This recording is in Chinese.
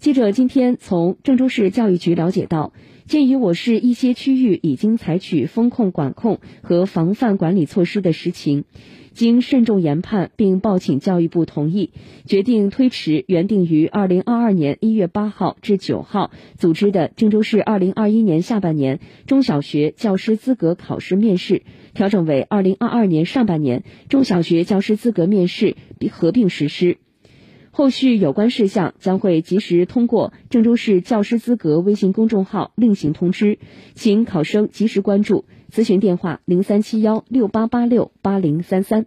记者今天从郑州市教育局了解到，鉴于我市一些区域已经采取风控管控和防范管理措施的实情，经慎重研判并报请教育部同意，决定推迟原定于二零二二年一月八号至九号组织的郑州市二零二一年下半年中小学教师资格考试面试，调整为二零二二年上半年中小学教师资格面试合并实施。后续有关事项将会及时通过郑州市教师资格微信公众号另行通知，请考生及时关注。咨询电话：零三七幺六八八六八零三三。